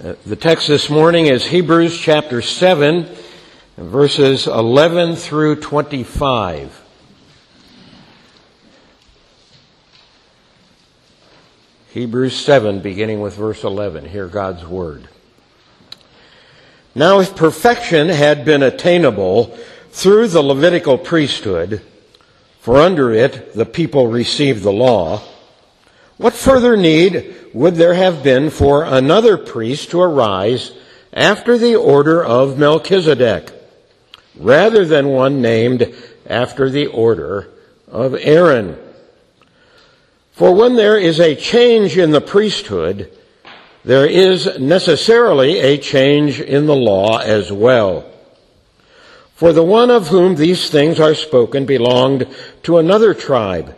The text this morning is Hebrews chapter 7, verses 11 through 25. Hebrews 7, beginning with verse 11. Hear God's word. Now, if perfection had been attainable through the Levitical priesthood, for under it the people received the law, what further need would there have been for another priest to arise after the order of Melchizedek, rather than one named after the order of Aaron? For when there is a change in the priesthood, there is necessarily a change in the law as well. For the one of whom these things are spoken belonged to another tribe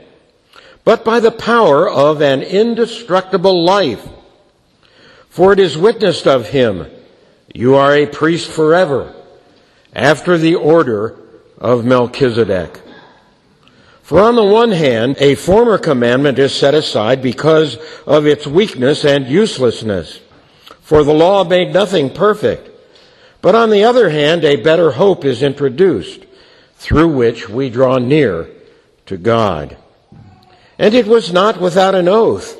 but by the power of an indestructible life. For it is witnessed of him, you are a priest forever, after the order of Melchizedek. For on the one hand, a former commandment is set aside because of its weakness and uselessness. For the law made nothing perfect. But on the other hand, a better hope is introduced through which we draw near to God. And it was not without an oath.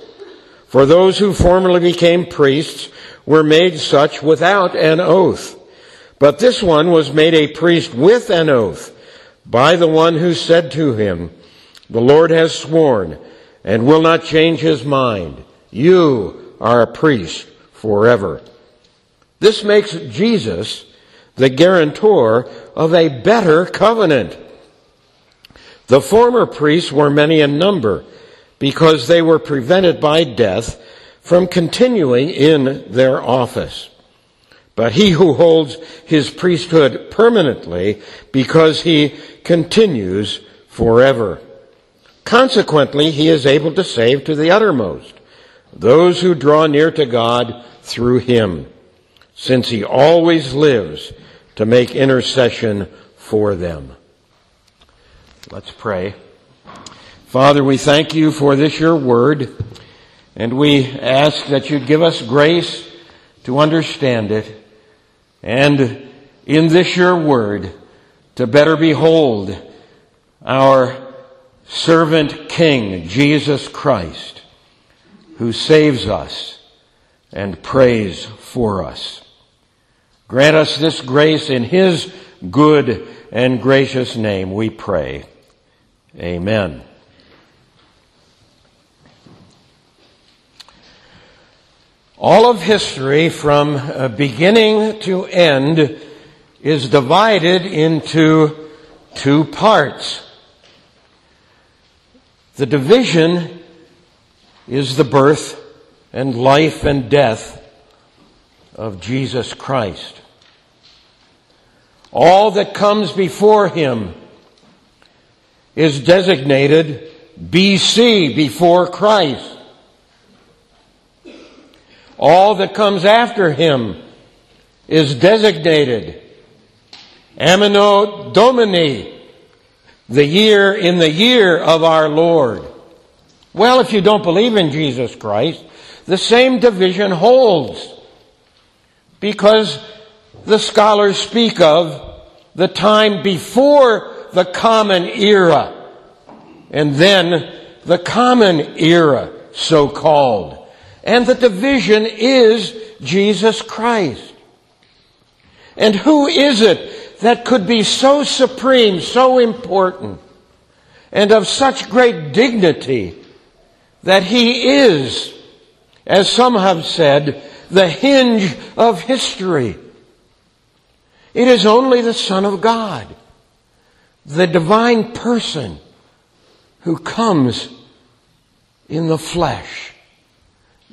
For those who formerly became priests were made such without an oath. But this one was made a priest with an oath by the one who said to him, The Lord has sworn and will not change his mind. You are a priest forever. This makes Jesus the guarantor of a better covenant. The former priests were many in number because they were prevented by death from continuing in their office. But he who holds his priesthood permanently because he continues forever. Consequently, he is able to save to the uttermost those who draw near to God through him, since he always lives to make intercession for them. Let's pray. Father, we thank you for this your word, and we ask that you'd give us grace to understand it, and in this your word, to better behold our servant King, Jesus Christ, who saves us and prays for us. Grant us this grace in his good and gracious name, we pray. Amen. All of history from uh, beginning to end is divided into two parts. The division is the birth and life and death of Jesus Christ. All that comes before him is designated BC, before Christ. All that comes after him is designated Anno Domini, the year in the year of our Lord. Well, if you don't believe in Jesus Christ, the same division holds because the scholars speak of the time before the common era. And then the common era, so called. And the division is Jesus Christ. And who is it that could be so supreme, so important, and of such great dignity that he is, as some have said, the hinge of history? It is only the Son of God the divine person who comes in the flesh,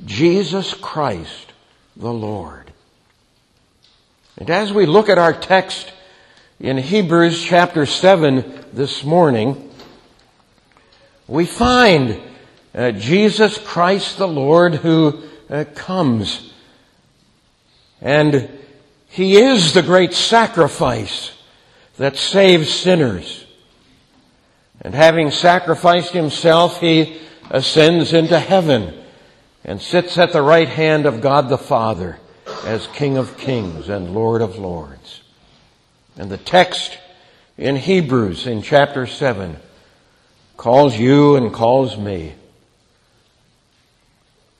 Jesus Christ the Lord. And as we look at our text in Hebrews chapter 7 this morning, we find uh, Jesus Christ the Lord who uh, comes. And He is the great sacrifice that saves sinners. And having sacrificed Himself, He ascends into heaven and sits at the right hand of God the Father as King of Kings and Lord of Lords. And the text in Hebrews in chapter 7 calls you and calls me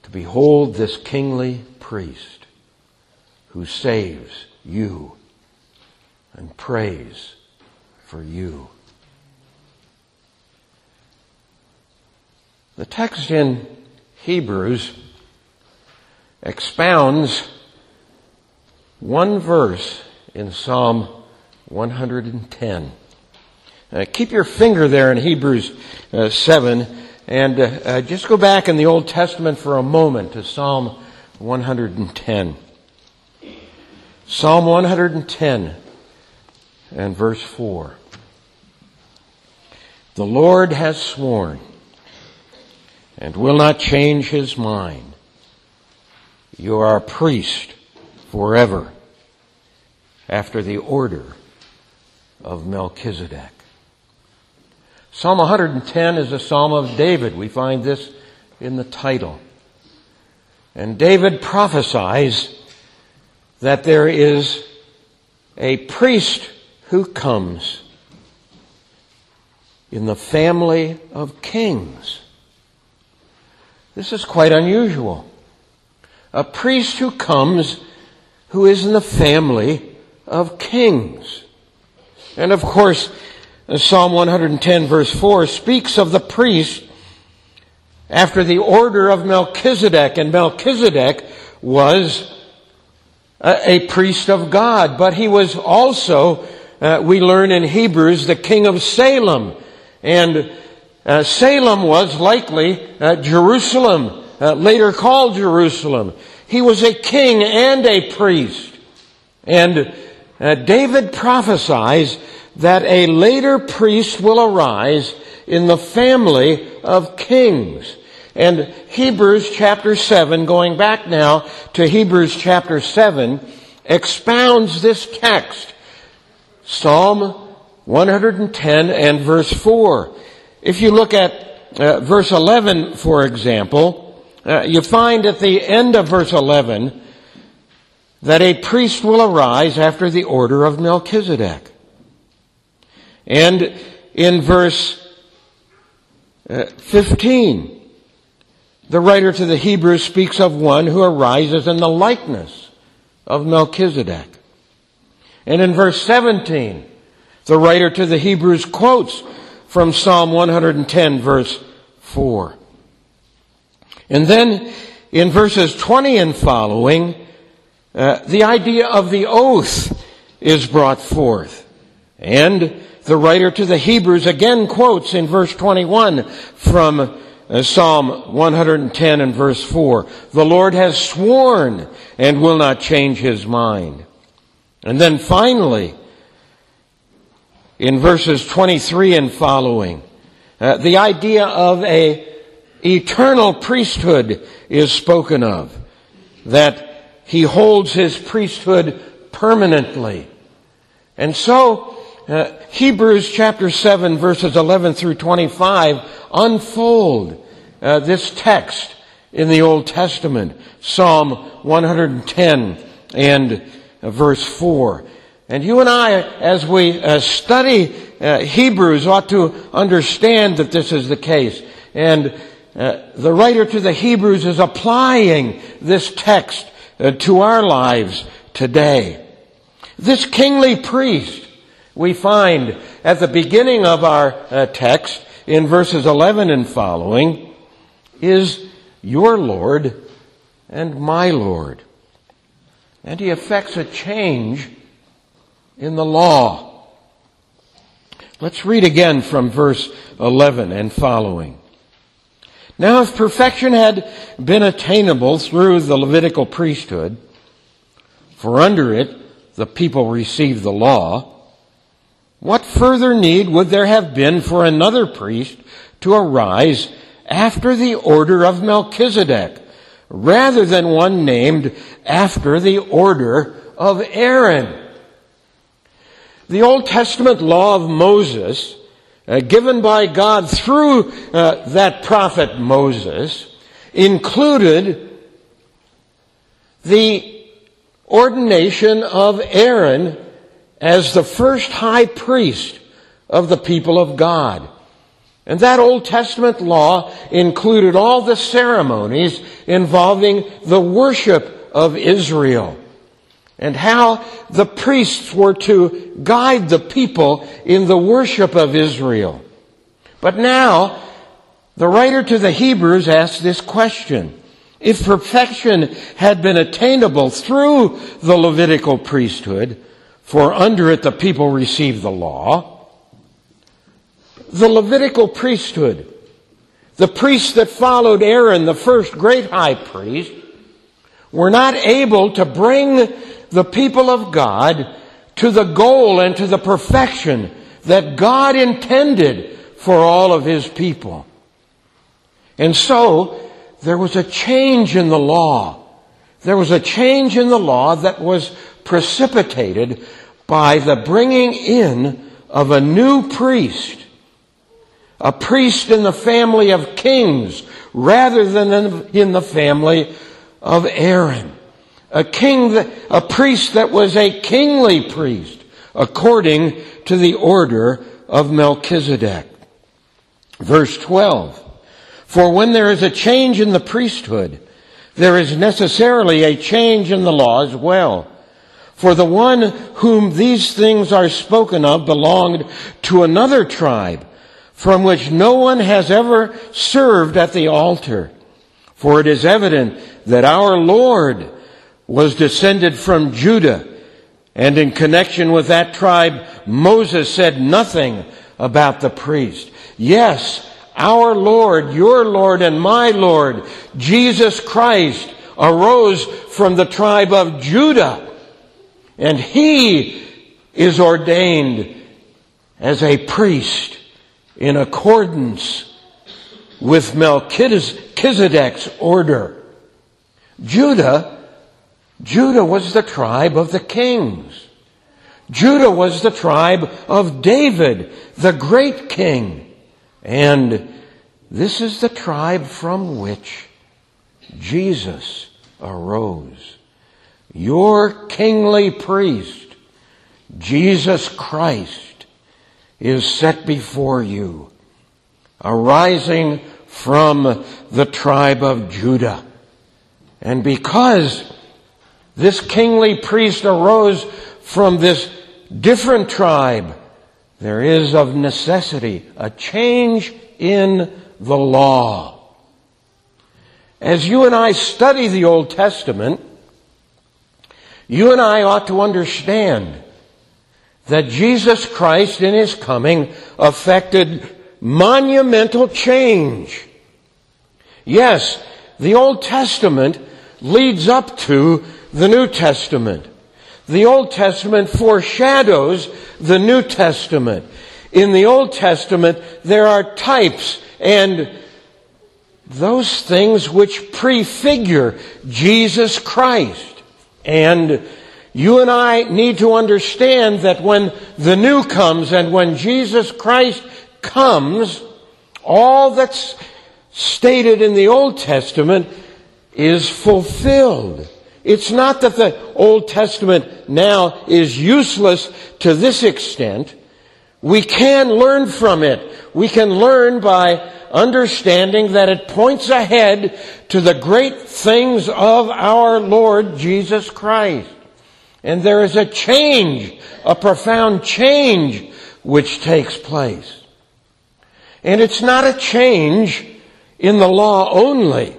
to behold this kingly priest who saves you and prays for you. The text in Hebrews expounds one verse in Psalm 110. Uh, keep your finger there in Hebrews uh, 7 and uh, uh, just go back in the Old Testament for a moment to Psalm 110. Psalm 110 and verse 4. The Lord has sworn and will not change his mind. You are a priest forever after the order of Melchizedek. Psalm 110 is a psalm of David. We find this in the title. And David prophesies that there is a priest who comes in the family of kings. This is quite unusual. A priest who comes who is in the family of kings. And of course, uh, Psalm 110 verse 4 speaks of the priest after the order of Melchizedek, and Melchizedek was a, a priest of God, but he was also, uh, we learn in Hebrews, the king of Salem. And uh, Salem was likely uh, Jerusalem, uh, later called Jerusalem. He was a king and a priest. And uh, David prophesies that a later priest will arise in the family of kings. And Hebrews chapter 7, going back now to Hebrews chapter 7, expounds this text. Psalm 110 and verse 4. If you look at uh, verse 11, for example, uh, you find at the end of verse 11 that a priest will arise after the order of Melchizedek. And in verse uh, 15, the writer to the Hebrews speaks of one who arises in the likeness of Melchizedek. And in verse 17, the writer to the Hebrews quotes from Psalm 110 verse 4. And then in verses 20 and following, uh, the idea of the oath is brought forth. And the writer to the Hebrews again quotes in verse 21 from uh, Psalm 110 and verse 4. The Lord has sworn and will not change his mind. And then finally, in verses 23 and following. Uh, the idea of a eternal priesthood is spoken of. That he holds his priesthood permanently. And so, uh, Hebrews chapter 7 verses 11 through 25 unfold uh, this text in the Old Testament. Psalm 110 and verse 4. And you and I, as we uh, study uh, Hebrews, ought to understand that this is the case. And uh, the writer to the Hebrews is applying this text uh, to our lives today. This kingly priest we find at the beginning of our uh, text in verses 11 and following is your Lord and my Lord. And he effects a change in the law. Let's read again from verse 11 and following. Now if perfection had been attainable through the Levitical priesthood, for under it the people received the law, what further need would there have been for another priest to arise after the order of Melchizedek, rather than one named after the order of Aaron? The Old Testament law of Moses, uh, given by God through uh, that prophet Moses, included the ordination of Aaron as the first high priest of the people of God. And that Old Testament law included all the ceremonies involving the worship of Israel and how the priests were to guide the people in the worship of Israel. But now, the writer to the Hebrews asks this question. If perfection had been attainable through the Levitical priesthood, for under it the people received the law. The Levitical priesthood, the priests that followed Aaron, the first great high priest, were not able to bring the people of God to the goal and to the perfection that God intended for all of His people. And so, there was a change in the law. There was a change in the law that was precipitated by the bringing in of a new priest, a priest in the family of kings rather than in the family of Aaron. A king, a priest that was a kingly priest according to the order of Melchizedek. Verse 12. For when there is a change in the priesthood, there is necessarily a change in the law as well. For the one whom these things are spoken of belonged to another tribe from which no one has ever served at the altar. For it is evident that our Lord was descended from Judah. And in connection with that tribe, Moses said nothing about the priest. Yes, our Lord, your Lord and my Lord, Jesus Christ, arose from the tribe of Judah and he is ordained as a priest in accordance with Melchizedek's order. Judah, Judah was the tribe of the kings. Judah was the tribe of David, the great king. And this is the tribe from which Jesus arose. Your kingly priest, Jesus Christ, is set before you, arising from the tribe of Judah. And because this kingly priest arose from this different tribe, there is of necessity a change in the law. As you and I study the Old Testament, you and I ought to understand that Jesus Christ in His coming affected monumental change. Yes, the Old Testament leads up to the New Testament. The Old Testament foreshadows the New Testament. In the Old Testament, there are types and those things which prefigure Jesus Christ. And you and I need to understand that when the new comes and when Jesus Christ comes, all that's stated in the Old Testament is fulfilled. It's not that the Old Testament now is useless to this extent. We can learn from it. We can learn by understanding that it points ahead to the great things of our Lord Jesus Christ. And there is a change, a profound change which takes place. And it's not a change in the law only,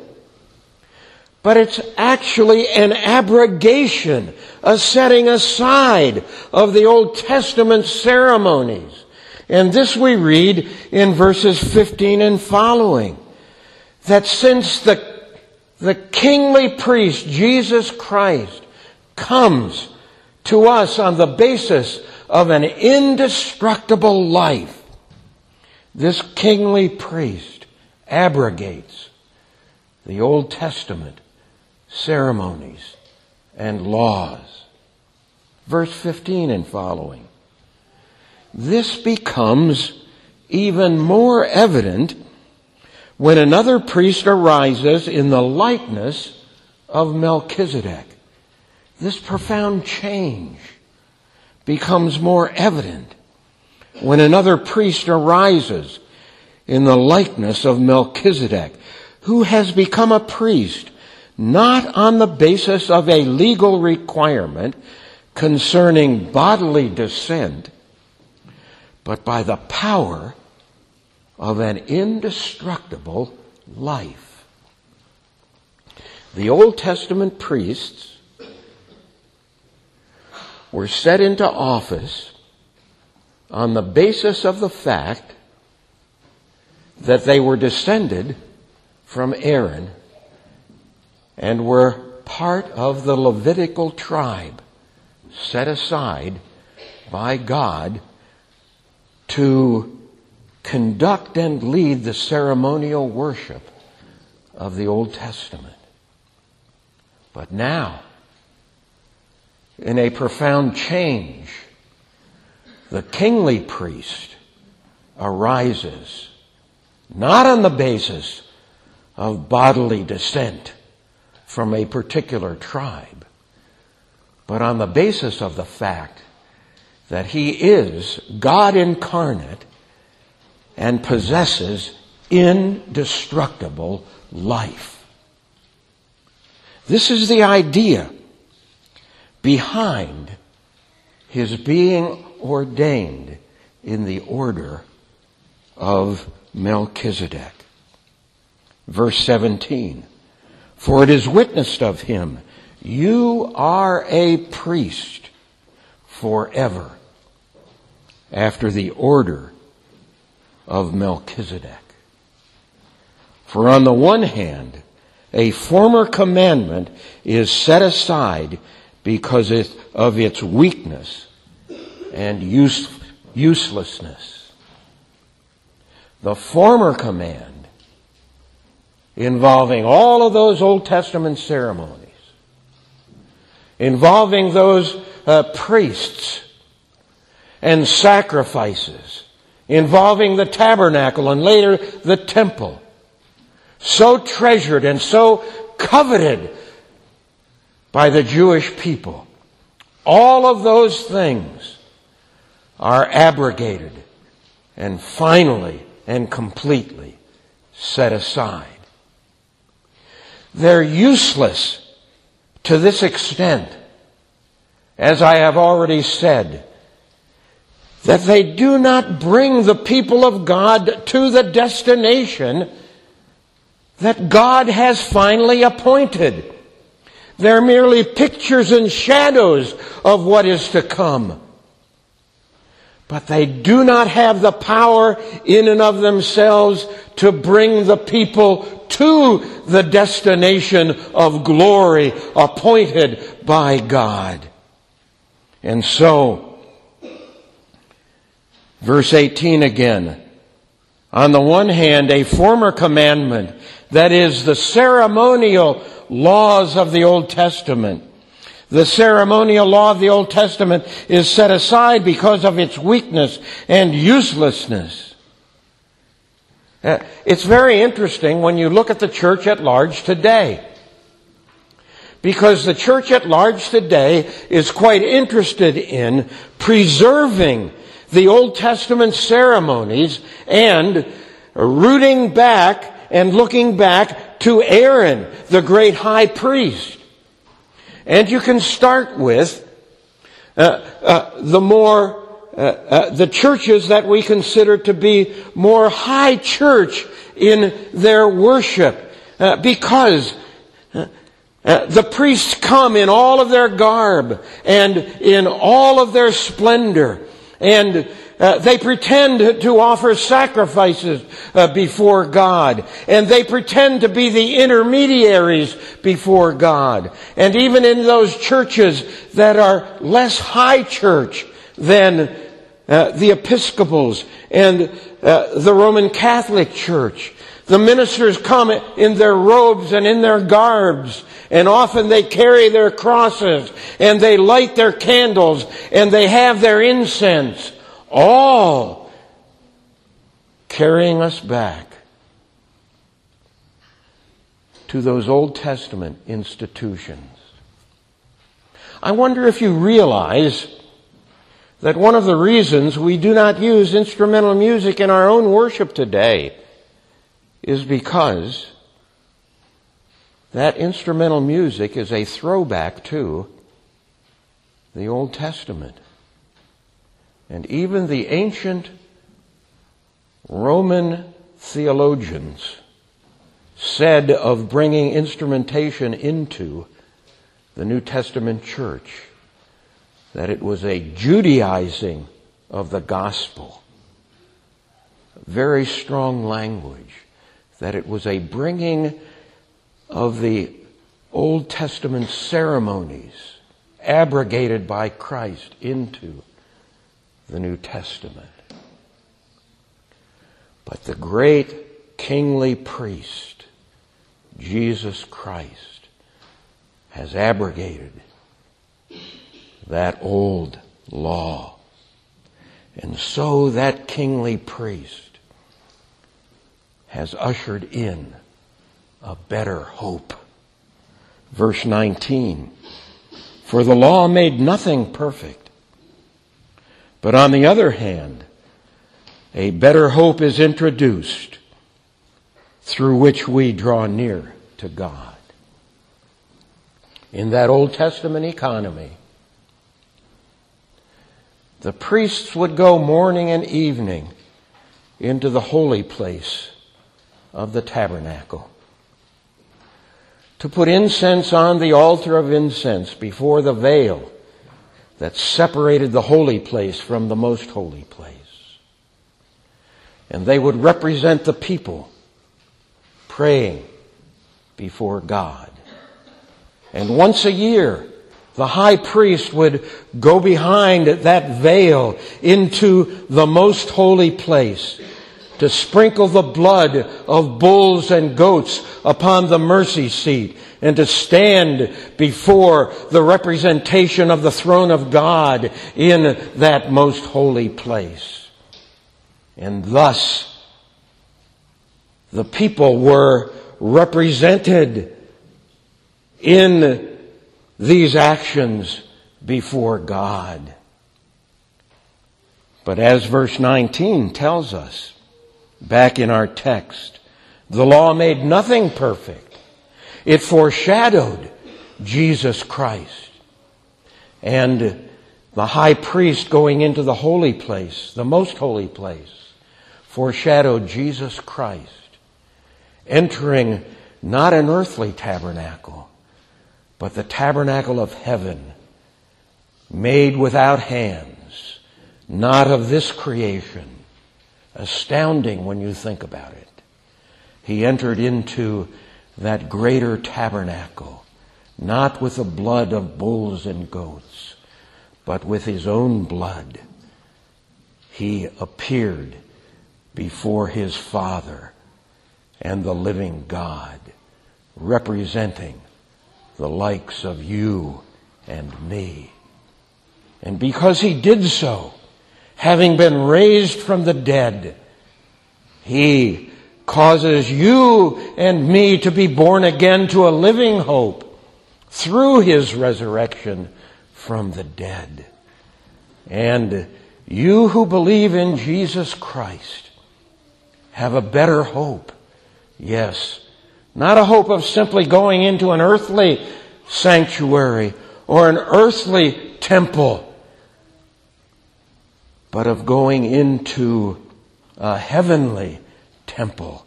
but it's actually an abrogation, a setting aside of the Old Testament ceremonies. And this we read in verses 15 and following. That since the, the kingly priest, Jesus Christ, comes to us on the basis of an indestructible life, this kingly priest abrogates the Old Testament ceremonies and laws. Verse 15 and following. This becomes even more evident when another priest arises in the likeness of Melchizedek. This profound change becomes more evident when another priest arises in the likeness of Melchizedek, who has become a priest not on the basis of a legal requirement concerning bodily descent, but by the power of an indestructible life. The Old Testament priests were set into office on the basis of the fact that they were descended from Aaron and were part of the Levitical tribe set aside by God to conduct and lead the ceremonial worship of the Old Testament. But now, in a profound change, the kingly priest arises not on the basis of bodily descent from a particular tribe, but on the basis of the fact that he is God incarnate and possesses indestructible life. This is the idea behind his being ordained in the order of Melchizedek. Verse 17. For it is witnessed of him, you are a priest forever after the order of Melchizedek. For on the one hand, a former commandment is set aside because of its weakness and use, uselessness. The former command involving all of those Old Testament ceremonies, involving those uh, priests and sacrifices, involving the tabernacle and later the temple, so treasured and so coveted by the Jewish people. All of those things are abrogated and finally and completely set aside. They're useless to this extent, as I have already said, that they do not bring the people of God to the destination that God has finally appointed. They're merely pictures and shadows of what is to come. But they do not have the power in and of themselves to bring the people to the destination of glory appointed by God. And so, verse 18 again. On the one hand, a former commandment, that is the ceremonial laws of the Old Testament. The ceremonial law of the Old Testament is set aside because of its weakness and uselessness. Uh, it's very interesting when you look at the church at large today. Because the church at large today is quite interested in preserving the Old Testament ceremonies and rooting back and looking back to Aaron, the great high priest. And you can start with uh, uh, the more uh, uh the churches that we consider to be more high church in their worship, uh, because uh, the priests come in all of their garb and in all of their splendor, and uh, they pretend to offer sacrifices uh, before God, and they pretend to be the intermediaries before God. And even in those churches that are less high church than uh, the Episcopals and uh, the Roman Catholic Church, the ministers come in their robes and in their garbs, and often they carry their crosses, and they light their candles, and they have their incense all carrying us back to those Old Testament institutions. I wonder if you realize that one of the reasons we do not use instrumental music in our own worship today is because that instrumental music is a throwback to the Old Testament. And even the ancient Roman theologians said of bringing instrumentation into the New Testament church that it was a Judaizing of the gospel. Very strong language. That it was a bringing of the Old Testament ceremonies abrogated by Christ into the New Testament. But the great kingly priest, Jesus Christ, has abrogated that old law. And so that kingly priest has ushered in a better hope. Verse 19. For the law made nothing perfect. But on the other hand, a better hope is introduced through which we draw near to God. In that Old Testament economy, the priests would go morning and evening into the holy place of the tabernacle to put incense on the altar of incense before the veil that separated the holy place from the most holy place. And they would represent the people praying before God. And once a year, the high priest would go behind that veil into the most holy place to sprinkle the blood of bulls and goats upon the mercy seat and to stand before the representation of the throne of God in that most holy place. And thus, the people were represented in these actions before God. But as verse 19 tells us, back in our text, the law made nothing perfect. It foreshadowed Jesus Christ. And the high priest going into the holy place, the most holy place, foreshadowed Jesus Christ entering not an earthly tabernacle, but the tabernacle of heaven, made without hands, not of this creation. Astounding when you think about it. He entered into that greater tabernacle, not with the blood of bulls and goats, but with his own blood. He appeared before his Father and the living God, representing the likes of you and me. And because he did so, having been raised from the dead, he causes you and me to be born again to a living hope through his resurrection from the dead. And you who believe in Jesus Christ have a better hope. Yes. Not a hope of simply going into an earthly sanctuary or an earthly temple, but of going into a heavenly temple,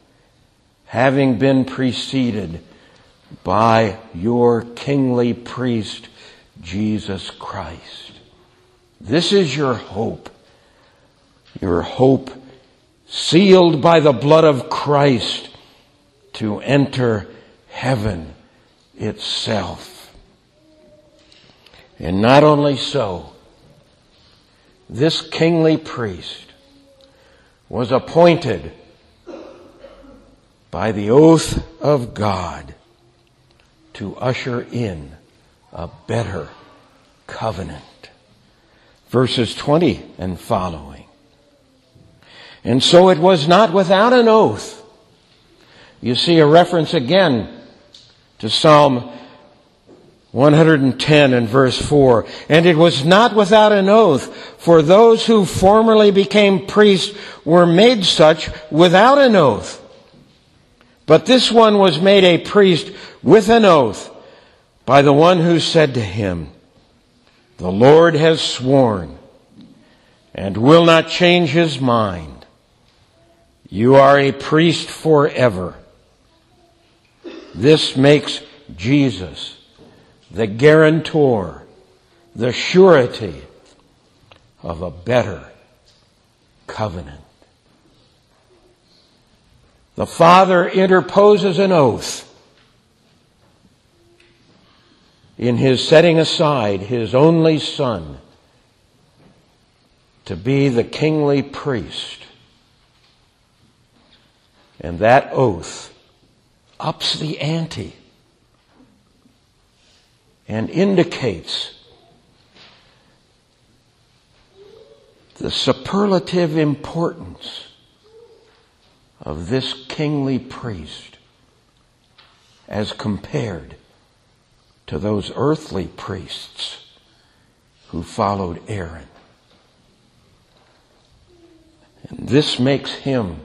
having been preceded by your kingly priest, Jesus Christ. This is your hope. your hope sealed by the blood of Christ to enter heaven itself. And not only so, this kingly priest was appointed by the oath of God to usher in a better covenant. Verses 20 and following. And so it was not without an oath. You see a reference again to Psalm 110 and verse 4. And it was not without an oath, for those who formerly became priests were made such without an oath. But this one was made a priest with an oath by the one who said to him, The Lord has sworn and will not change his mind. You are a priest forever. This makes Jesus the guarantor, the surety of a better covenant. The Father interposes an oath in his setting aside his only Son to be the kingly priest. And that oath ups the ante and indicates the superlative importance of this kingly priest as compared to those earthly priests who followed Aaron. And this makes him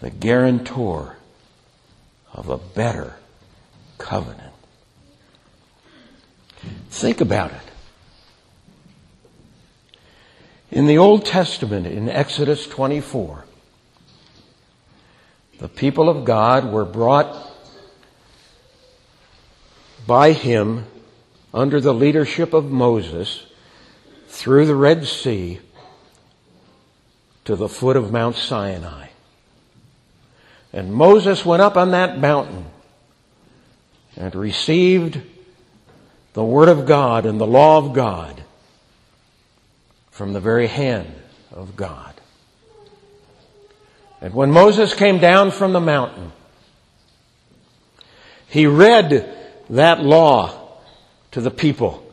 the guarantor of a better covenant. Think about it. In the Old Testament, in Exodus 24, the people of God were brought by him under the leadership of Moses through the Red Sea to the foot of Mount Sinai. And Moses went up on that mountain and received the Word of God and the law of God from the very hand of God. And when Moses came down from the mountain, he read that law to the people.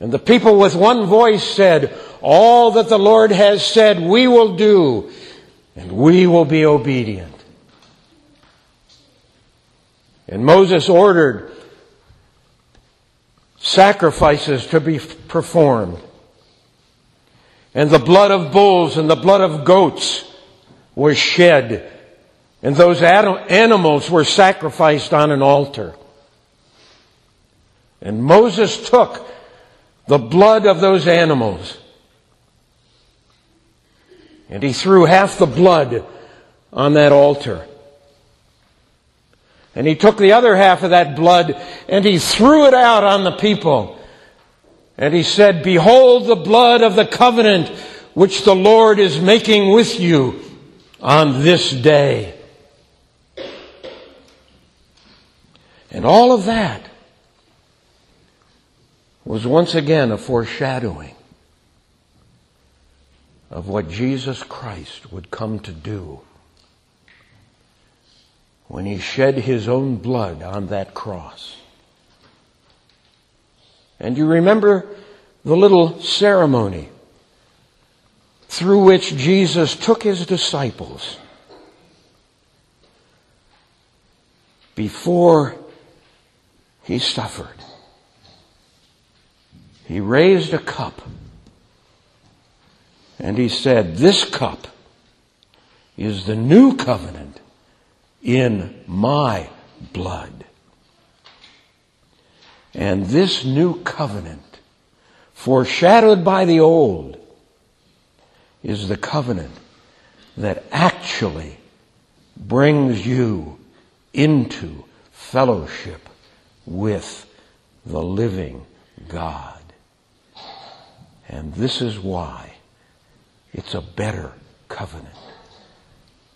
And the people with one voice said, all that the Lord has said we will do, and we will be obedient. And Moses ordered sacrifices to be performed. And the blood of bulls and the blood of goats was shed. And those animals were sacrificed on an altar. And Moses took the blood of those animals and he threw half the blood on that altar. And he took the other half of that blood and he threw it out on the people. And he said, Behold the blood of the covenant which the Lord is making with you on this day. And all of that was once again a foreshadowing of what Jesus Christ would come to do when he shed his own blood on that cross. And you remember the little ceremony through which Jesus took his disciples before he suffered. He raised a cup and he said, This cup is the new covenant in my blood. And this new covenant, foreshadowed by the old, is the covenant that actually brings you into fellowship with the living God. And this is why it's a better covenant.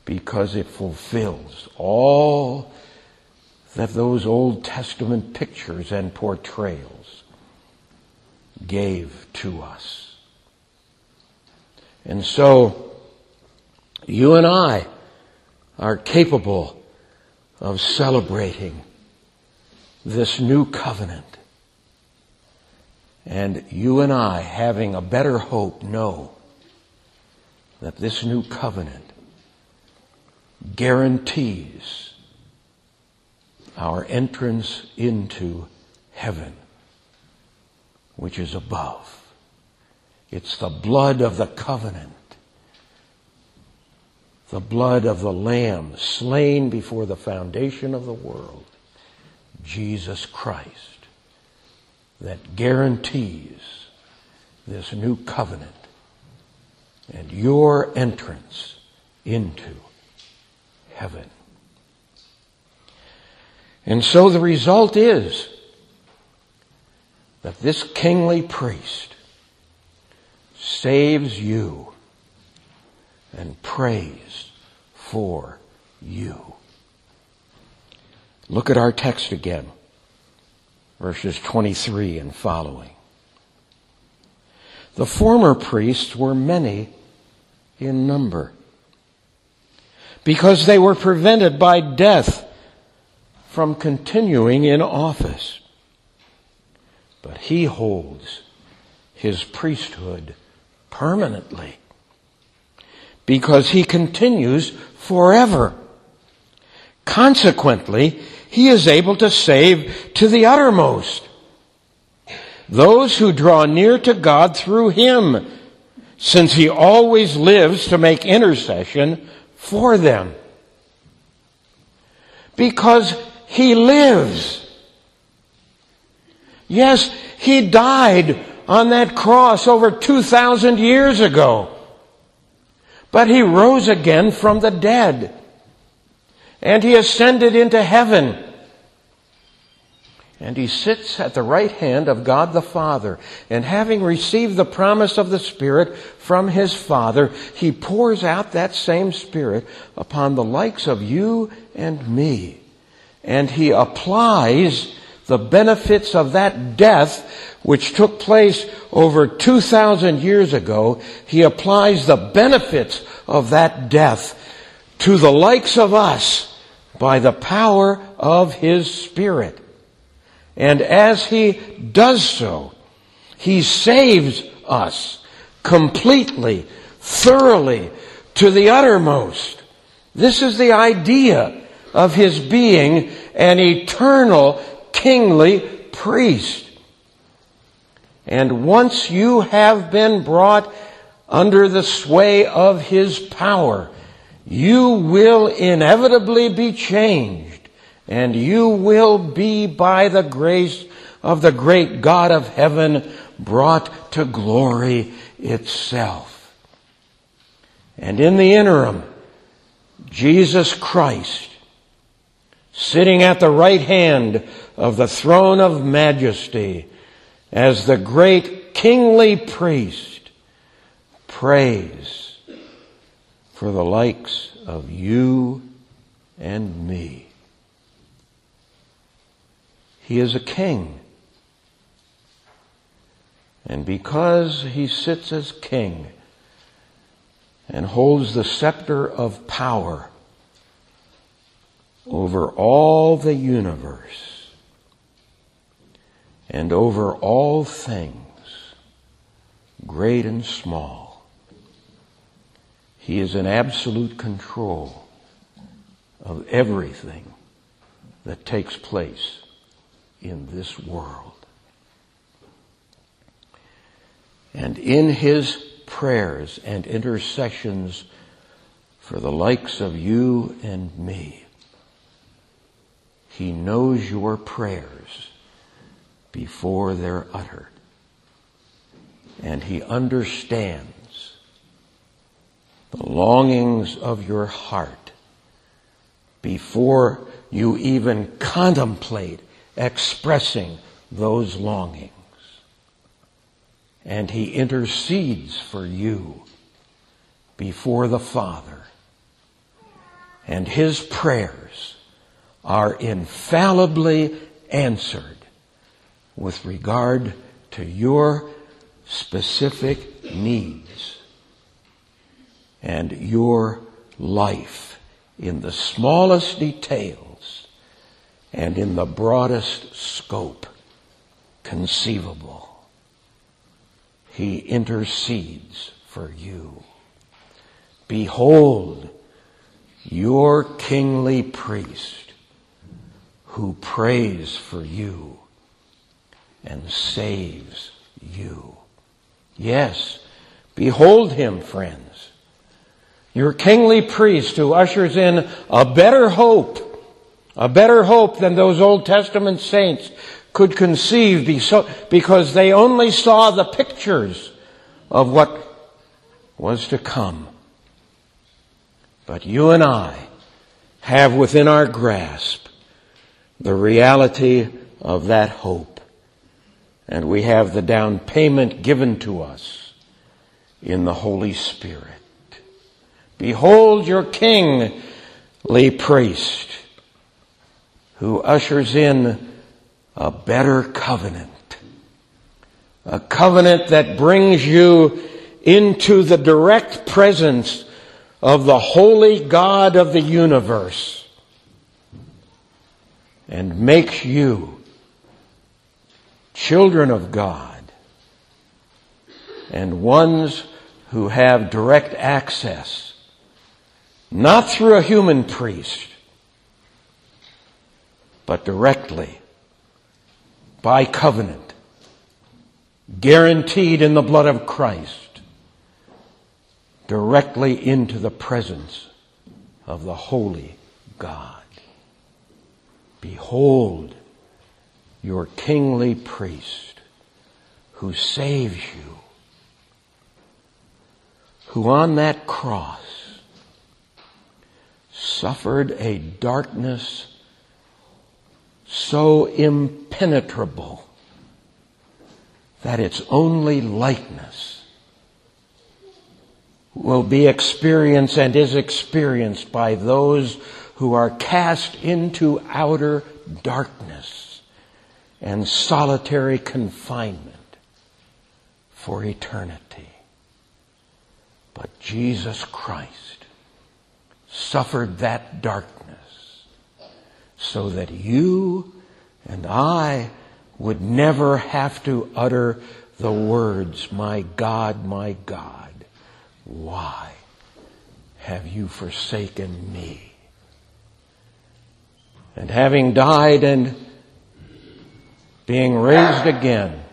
Because it fulfills all that those Old Testament pictures and portrayals gave to us. And so, you and I are capable of celebrating this new covenant. And you and I, having a better hope, know that this new covenant guarantees our entrance into heaven, which is above. It's the blood of the covenant, the blood of the Lamb slain before the foundation of the world, Jesus Christ, that guarantees this new covenant and your entrance into heaven. And so the result is that this kingly priest saves you and prays for you. Look at our text again, verses 23 and following. The former priests were many in number because they were prevented by death from continuing in office. But he holds his priesthood permanently because he continues forever. Consequently, he is able to save to the uttermost those who draw near to God through him, since he always lives to make intercession for them. Because he lives. Yes, he died on that cross over 2,000 years ago. But he rose again from the dead. And he ascended into heaven. And he sits at the right hand of God the Father. And having received the promise of the Spirit from his Father, he pours out that same Spirit upon the likes of you and me. And he applies the benefits of that death which took place over 2,000 years ago. He applies the benefits of that death to the likes of us by the power of his Spirit. And as he does so, he saves us completely, thoroughly, to the uttermost. This is the idea of his being an eternal kingly priest. And once you have been brought under the sway of his power, you will inevitably be changed and you will be by the grace of the great God of heaven brought to glory itself. And in the interim, Jesus Christ, sitting at the right hand of the throne of majesty as the great kingly priest, prays for the likes of you and me. He is a king. And because he sits as king and holds the scepter of power over all the universe and over all things, great and small, he is in absolute control of everything that takes place in this world. And in his prayers and intercessions for the likes of you and me, he knows your prayers before they're uttered. And he understands the longings of your heart before you even contemplate expressing those longings. and he intercedes for you before the Father. And his prayers are infallibly answered with regard to your specific needs and your life in the smallest details and in the broadest scope conceivable. He intercedes for you. Behold, your kingly priest who prays for you and saves you. Yes, behold him, friends. Your kingly priest who ushers in a better hope, a better hope than those Old Testament saints could conceive because they only saw the pictures of what was to come. But you and I have within our grasp the reality of that hope. And we have the down payment given to us in the Holy Spirit. Behold your kingly priest who ushers in a better covenant. A covenant that brings you into the direct presence of the holy God of the universe and makes you children of God and ones who have direct access, not through a human priest, but directly by covenant, guaranteed in the blood of Christ, directly into the presence of the holy God. Behold your kingly priest who saves you, who on that cross suffered a darkness so impenetrable that its only likeness will be experienced and is experienced by those who are cast into outer darkness and solitary confinement for eternity. But Jesus Christ suffered that darkness so that you and I would never have to utter the words, My God, my God, why have you forsaken me? And having died and being raised again,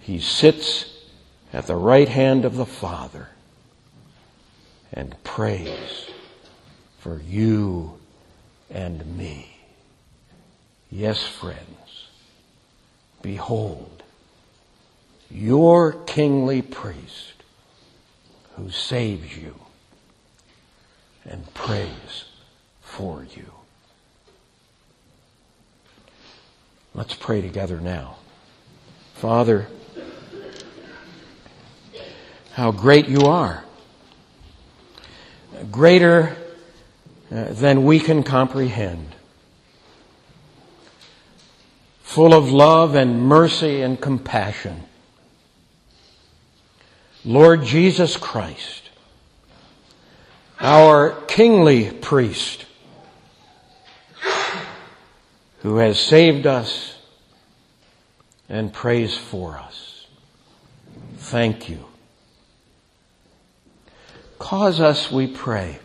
he sits at the right hand of the Father and prays for you and me. Yes, friends, behold, your kingly priest who saves you and prays for you. Let's pray together now. Father, how great you are. Greater uh, than we can comprehend. Full of love and mercy and compassion. Lord Jesus Christ, our kingly priest, who has saved us and prays for us. Thank you. Cause us, we pray,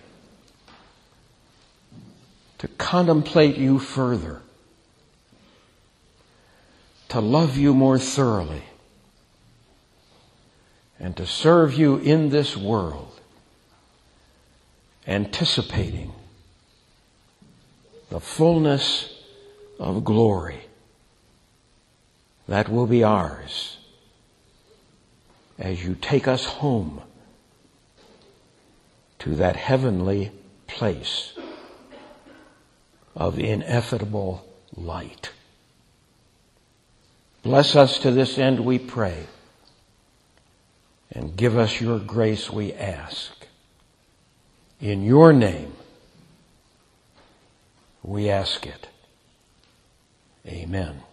to contemplate you further, to love you more thoroughly, and to serve you in this world, anticipating the fullness of glory that will be ours as you take us home to that heavenly place of ineffable light. Bless us to this end, we pray. And give us your grace, we ask. In your name, we ask it. Amen.